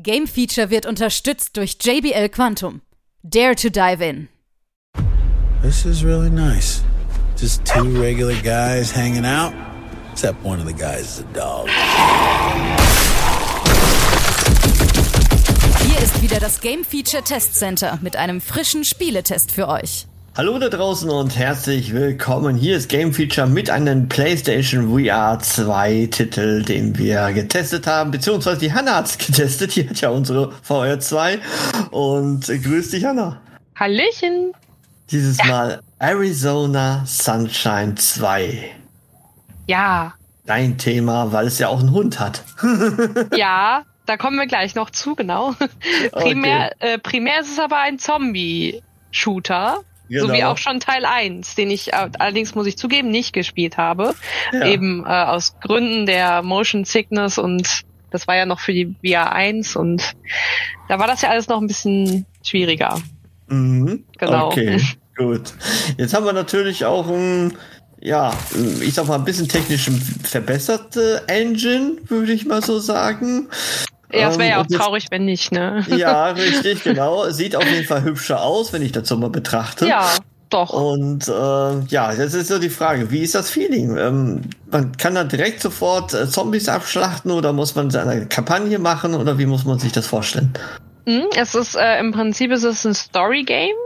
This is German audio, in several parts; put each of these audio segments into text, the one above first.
Game Feature wird unterstützt durch JBL Quantum. Dare to dive in. This is really nice. Just two regular guys hanging out. Except one of the guys is a dog. Hier ist wieder das Game Feature Test Center mit einem frischen Spieletest für euch. Hallo da draußen und herzlich willkommen. Hier ist Game Feature mit einem PlayStation VR 2 Titel, den wir getestet haben, beziehungsweise die Hanna hat's getestet. Die hat ja unsere VR 2 und grüß dich Hanna. Hallöchen. Dieses ja. Mal Arizona Sunshine 2. Ja. Dein Thema, weil es ja auch einen Hund hat. ja, da kommen wir gleich noch zu, genau. Primär, okay. äh, primär ist es aber ein Zombie-Shooter. Genau. So wie auch schon Teil 1, den ich äh, allerdings, muss ich zugeben, nicht gespielt habe. Ja. Eben äh, aus Gründen der Motion Sickness und das war ja noch für die VR 1 und da war das ja alles noch ein bisschen schwieriger. Mhm. Genau. Okay, gut. Jetzt haben wir natürlich auch ein ja, ich sag mal, ein bisschen technisch verbesserte Engine, würde ich mal so sagen. Ja, es wäre ja ähm, auch traurig, wenn nicht, ne? Ja, richtig, genau. Sieht auf jeden Fall hübscher aus, wenn ich das so mal betrachte. Ja, doch. Und äh, ja, das ist so die Frage, wie ist das Feeling? Ähm, man kann dann direkt sofort äh, Zombies abschlachten oder muss man eine Kampagne machen oder wie muss man sich das vorstellen? Mhm, es ist äh, im Prinzip ist es ein Story Game.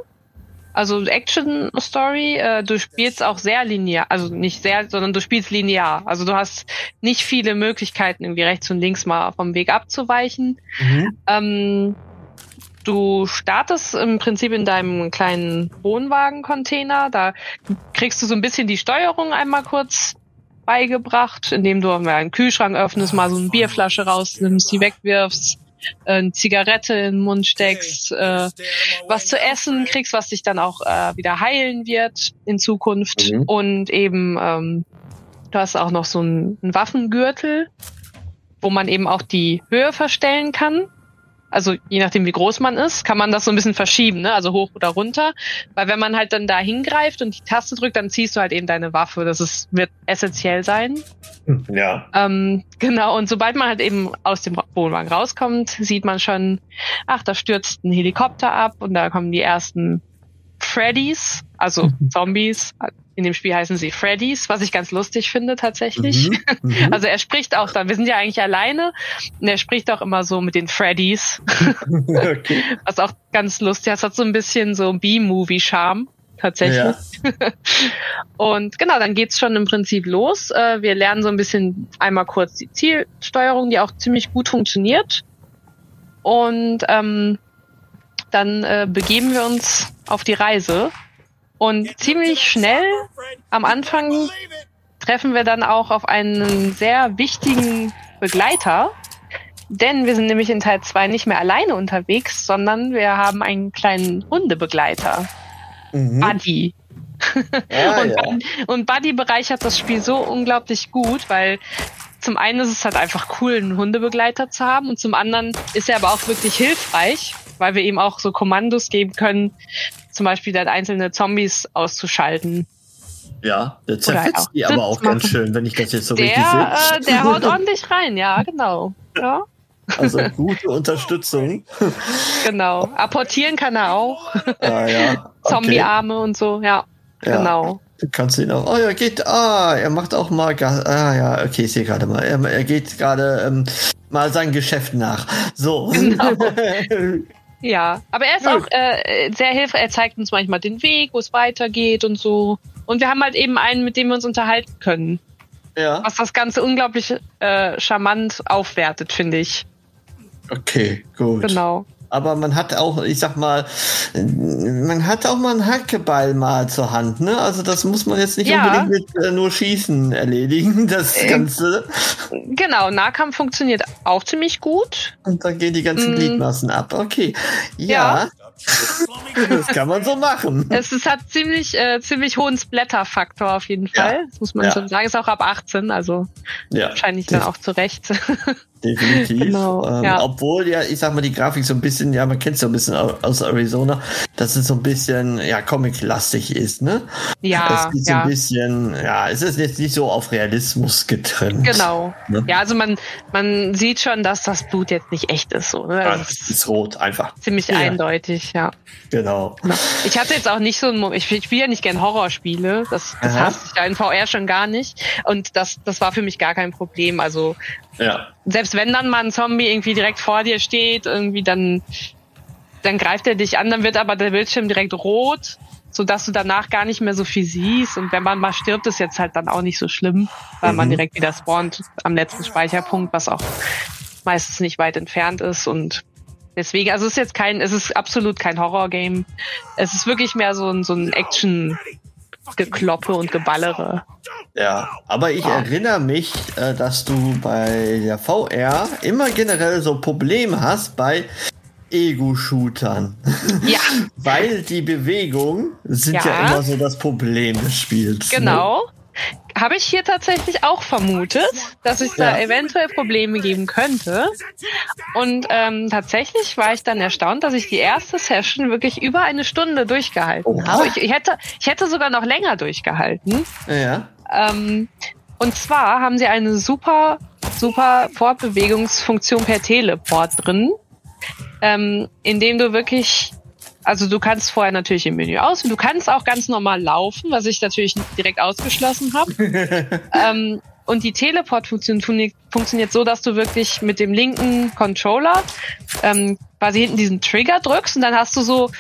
Also Action Story, äh, du spielst auch sehr linear, also nicht sehr, sondern du spielst linear. Also du hast nicht viele Möglichkeiten, irgendwie rechts und links mal vom Weg abzuweichen. Mhm. Ähm, du startest im Prinzip in deinem kleinen Wohnwagen-Container. Da kriegst du so ein bisschen die Steuerung einmal kurz beigebracht, indem du einen Kühlschrank öffnest, mal so eine Bierflasche rausnimmst, die wegwirfst, eine Zigarette in den Mund steckst, äh, was zu essen kriegst, was dich dann auch äh, wieder heilen wird in Zukunft. Mhm. Und eben, ähm, du hast auch noch so einen, einen Waffengürtel, wo man eben auch die Höhe verstellen kann also je nachdem wie groß man ist, kann man das so ein bisschen verschieben, ne? also hoch oder runter. Weil wenn man halt dann da hingreift und die Taste drückt, dann ziehst du halt eben deine Waffe. Das ist, wird essentiell sein. Hm, ja. Ähm, genau, und sobald man halt eben aus dem Wohnwagen rauskommt, sieht man schon, ach, da stürzt ein Helikopter ab und da kommen die ersten Freddys, also mhm. Zombies, in dem Spiel heißen sie Freddy's, was ich ganz lustig finde tatsächlich. Mhm, mhm. also er spricht auch dann, wir sind ja eigentlich alleine, und er spricht auch immer so mit den Freddy's. okay. Was auch ganz lustig ist, hat so ein bisschen so B-Movie-Charme tatsächlich. Ja. und genau, dann geht's schon im Prinzip los. Äh, wir lernen so ein bisschen einmal kurz die Zielsteuerung, die auch ziemlich gut funktioniert. Und ähm, dann äh, begeben wir uns auf die Reise und ziemlich schnell am Anfang treffen wir dann auch auf einen sehr wichtigen Begleiter. Denn wir sind nämlich in Teil 2 nicht mehr alleine unterwegs, sondern wir haben einen kleinen Hundebegleiter. Mhm. Buddy. Ja, und, ja. und Buddy bereichert das Spiel so unglaublich gut, weil zum einen ist es halt einfach cool, einen Hundebegleiter zu haben und zum anderen ist er aber auch wirklich hilfreich, weil wir ihm auch so Kommandos geben können, zum Beispiel dann einzelne Zombies auszuschalten. Ja, der zerfetzt die aber auch ganz schön, wenn ich das jetzt so der, richtig sehe. Äh, der haut ordentlich rein, ja, genau. Ja. Also gute Unterstützung. Genau. Apportieren kann er auch. Ah, ja. Okay. Zombie-Arme und so, ja. ja. Genau. Du kannst ihn auch. Oh, er geht. Ah, er macht auch mal. Ah, ja, okay, ich sehe gerade mal. Er, er geht gerade ähm, mal sein Geschäft nach. So. Genau. Ja, aber er ist auch äh, sehr hilfreich. Er zeigt uns manchmal den Weg, wo es weitergeht und so. Und wir haben halt eben einen, mit dem wir uns unterhalten können. Ja. Was das Ganze unglaublich äh, charmant aufwertet, finde ich. Okay, gut. Genau aber man hat auch, ich sag mal, man hat auch mal einen Hackeball mal zur Hand, ne? Also das muss man jetzt nicht ja. unbedingt mit äh, nur Schießen erledigen, das äh, Ganze. Genau, Nahkampf funktioniert auch ziemlich gut. Und dann gehen die ganzen mm. Gliedmaßen ab. Okay. Ja. ja. das kann man so machen. Es ist, hat ziemlich, äh, ziemlich hohen Splatter-Faktor auf jeden Fall. Ja. Das muss man ja. schon sagen. Ist auch ab 18, also wahrscheinlich dann auch zu Recht. definitiv. Genau, ähm, ja. Obwohl ja, ich sag mal, die Grafik so ein bisschen, ja, man kennt es so ein bisschen au- aus Arizona, dass es so ein bisschen, ja, Comic-lastig ist, ne? Ja, Es so ja. ein bisschen, ja, es ist jetzt nicht so auf Realismus getrennt. Genau. Ne? Ja, also man, man sieht schon, dass das Blut jetzt nicht echt ist. So, ne? Ja, Also es es ist ist rot, einfach. ziemlich Ja. eindeutig, ja. Genau. Genau. Ich hatte jetzt auch nicht so ein Mo- ich, ich spiele ja nicht gern Horrorspiele, das, das hasse ich ja in VR schon gar nicht. Und das, das war für mich gar kein Problem. Also Ja. selbst wenn dann mal ein Zombie irgendwie direkt vor dir steht, irgendwie dann, dann greift er dich an, dann wird aber der Bildschirm direkt rot, sodass du danach gar nicht mehr so viel siehst. Und wenn man mal stirbt, ist jetzt halt dann auch nicht so schlimm, weil man Mhm. direkt wieder spawnt am letzten Speicherpunkt, was auch meistens nicht weit entfernt ist und Deswegen, also es ist jetzt kein, es ist absolut kein Horror-Game. Es ist wirklich mehr so ein, so ein Action-Gekloppe und Geballere. Ja, aber ich erinnere mich, äh, dass du bei der VR immer generell so Probleme hast bei Ego-Shootern. Ja, Weil die Bewegungen sind ja. Ja. immer so das Problem des Spiels. ne? Habe ich hier tatsächlich auch vermutet, dass es da Ja. eventuell Probleme geben könnte. Und ähm, tatsächlich war ich dann erstaunt, dass ich die erste Session wirklich über eine Stunde durchgehalten Oha. habe. Ich, ich, hätte, ich hätte sogar noch länger durchgehalten. Ja. Ähm, und zwar haben sie eine super, super Fortbewegungsfunktion per Teleport drin, ähm, indem du wirklich, also du kannst vorher natürlich im Menü aus, du kannst auch ganz normal laufen, was ich natürlich direkt ausgeschlossen habe. ähm, und die Teleport-Funktion funktioniert so, dass du wirklich mit dem linken Controller ähm, quasi hinten diesen Trigger drückst und dann hast du so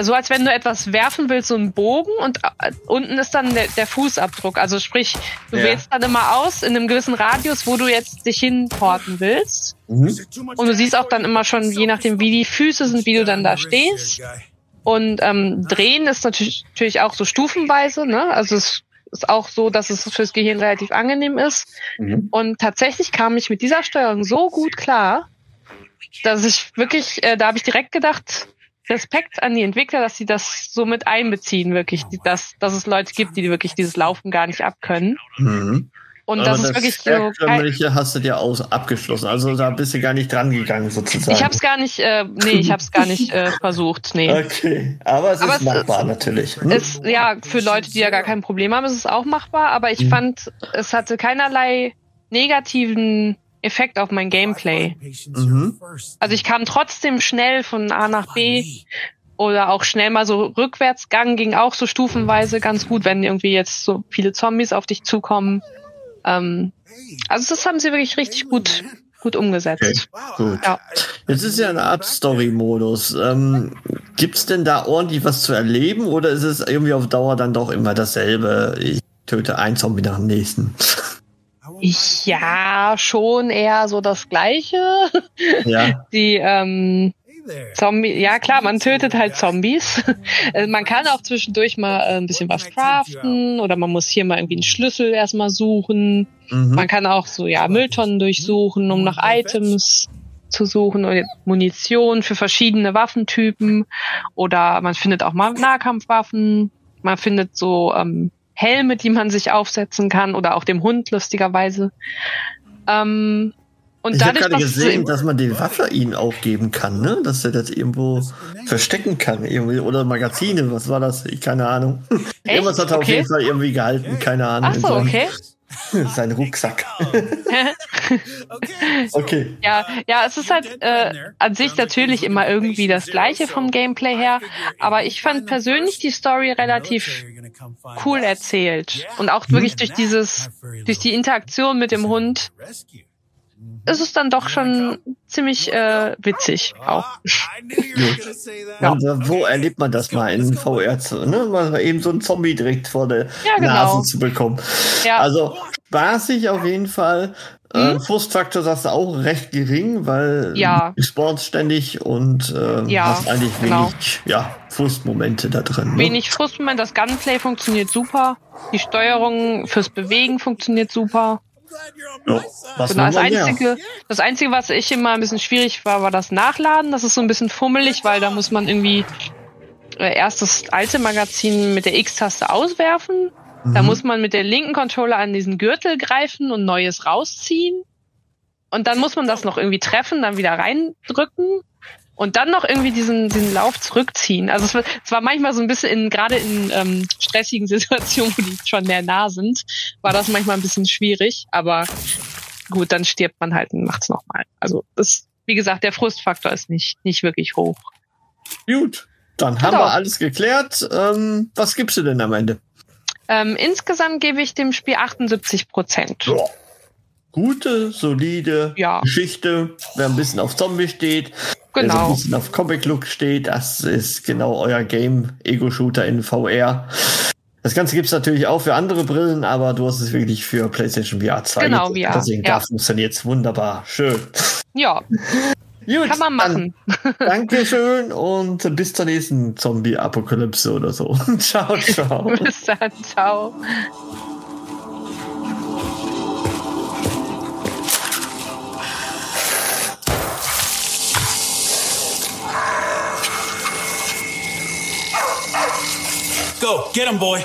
so als wenn du etwas werfen willst, so einen Bogen und äh, unten ist dann der, der Fußabdruck. Also sprich, du Ja. wählst dann immer aus in einem gewissen Radius, wo du jetzt dich hinporten willst. Mhm. Und du siehst auch dann immer schon, je nachdem wie die Füße sind, wie du dann da stehst. Und ähm, drehen ist natürlich, natürlich auch so stufenweise, ne? Also es ist auch so, dass es fürs Gehirn relativ angenehm ist. Mhm. Und tatsächlich kam ich mit dieser Steuerung so gut klar, dass ich wirklich, äh, da habe ich direkt gedacht, Respekt an die Entwickler, dass sie das so mit einbeziehen, wirklich, die, dass, dass es Leute gibt, die wirklich dieses Laufen gar nicht abkönnen. Mhm. Und Aber das ist wirklich so. kein- hast du dir aus abgeschlossen. Also da bist du gar nicht dran gegangen sozusagen. Ich habe es gar nicht, äh, nee, ich habe es gar nicht äh, versucht, nee. Okay, aber es Aber ist machbar ist- natürlich. Hm? Es, ja, für Leute, die ja gar kein Problem haben, ist es auch machbar, aber ich fand, es hatte keinerlei negativen Effekt auf mein Gameplay. Mhm. Also ich kam trotzdem schnell von A nach B oder auch schnell mal so Rückwärtsgang ging auch so stufenweise ganz gut, wenn irgendwie jetzt so viele Zombies auf dich zukommen. Ähm, also das haben sie wirklich richtig gut, gut umgesetzt. Gut. Ja. Jetzt ist ja eine Art Story-Modus. Ähm, gibt's denn da ordentlich was zu erleben oder ist es irgendwie auf Dauer dann doch immer dasselbe? Ich töte einen Zombie nach dem nächsten. Ja, schon eher so das Gleiche. ja. Die ähm, Zombie, ja klar, man tötet halt Zombies. Äh, man kann auch zwischendurch mal äh, ein bisschen was craften oder man muss hier mal irgendwie einen Schlüssel erstmal suchen. Mhm. Man kann auch so ja Mülltonnen durchsuchen, um nach Items zu suchen oder Munition für verschiedene Waffentypen oder man findet auch mal Nahkampfwaffen. Man findet so ähm, Helme, die man sich aufsetzen kann oder auch dem Hund lustigerweise. Ähm, und Ich habe gerade gesehen, dass man die Waffe ihnen auch geben kann, ne? Dass er das irgendwo verstecken kann, irgendwie. Oder Magazine, was war das? Ich keine Ahnung. Irgendwas hat er auf Okay. jeden Fall irgendwie gehalten, keine Ahnung. Ach so, seinem- okay. Sein Rucksack. okay. Ja, ja, es ist halt äh, an sich natürlich immer irgendwie das Gleiche vom Gameplay her, aber ich fand persönlich die Story relativ cool erzählt und auch wirklich durch dieses, durch die Interaktion mit dem Hund ist es dann doch schon ziemlich äh, witzig auch. Ja. Und äh, wo erlebt man das mal in VR? zu- Ne? Mal eben so einen Zombie direkt vor der Ja, genau. Nase zu bekommen. Ja. Also spaßig auf jeden Fall. Ähm, Frustfaktor sagst du auch recht gering, weil Mhm. Ja. du spawnst ständig und ähm, Ja, hast eigentlich genau. wenig ja, Frustmomente da drin. Ne? Wenig Frustmoment, das Gunplay funktioniert super, die Steuerung fürs Bewegen funktioniert super. Ja. Was Genau, das einzige, das einzige, was ich immer ein bisschen schwierig war, war das Nachladen. Das ist so ein bisschen fummelig, weil da muss man irgendwie äh, erst das alte Magazin mit der X-Taste auswerfen. Da Mhm. muss man mit der linken Controller an diesen Gürtel greifen und Neues rausziehen. und dann muss man das noch irgendwie treffen, dann wieder reindrücken und dann noch irgendwie diesen, diesen Lauf zurückziehen. Also es war, es war manchmal so ein bisschen in, gerade in ähm, stressigen Situationen, wo die schon sehr nah sind, war das manchmal ein bisschen schwierig, aber gut, dann stirbt man halt und macht's nochmal. Also das, wie gesagt, der Frustfaktor ist nicht, nicht wirklich hoch. Gut, dann haben Genau. wir alles geklärt. Ähm, was gibst du denn am Ende? Ähm, insgesamt gebe ich dem Spiel 78 Prozent. Ja. Gute, solide Ja. Geschichte. Wer ein bisschen auf Zombie steht, wer so ein Genau. bisschen auf Comic-Look steht, das ist genau euer Game. Ego-Shooter in VR. Das Ganze gibt's natürlich auch für andere Brillen, aber du hast es wirklich für PlayStation VR 2. Genau. VR, Deswegen ja. da funktioniert's wunderbar. Schön. Ja, Gut, kann man machen. Dankeschön und bis zur nächsten Zombie-Apokalypse oder so. ciao, ciao. Bis dann, ciao. Go, get him, boy.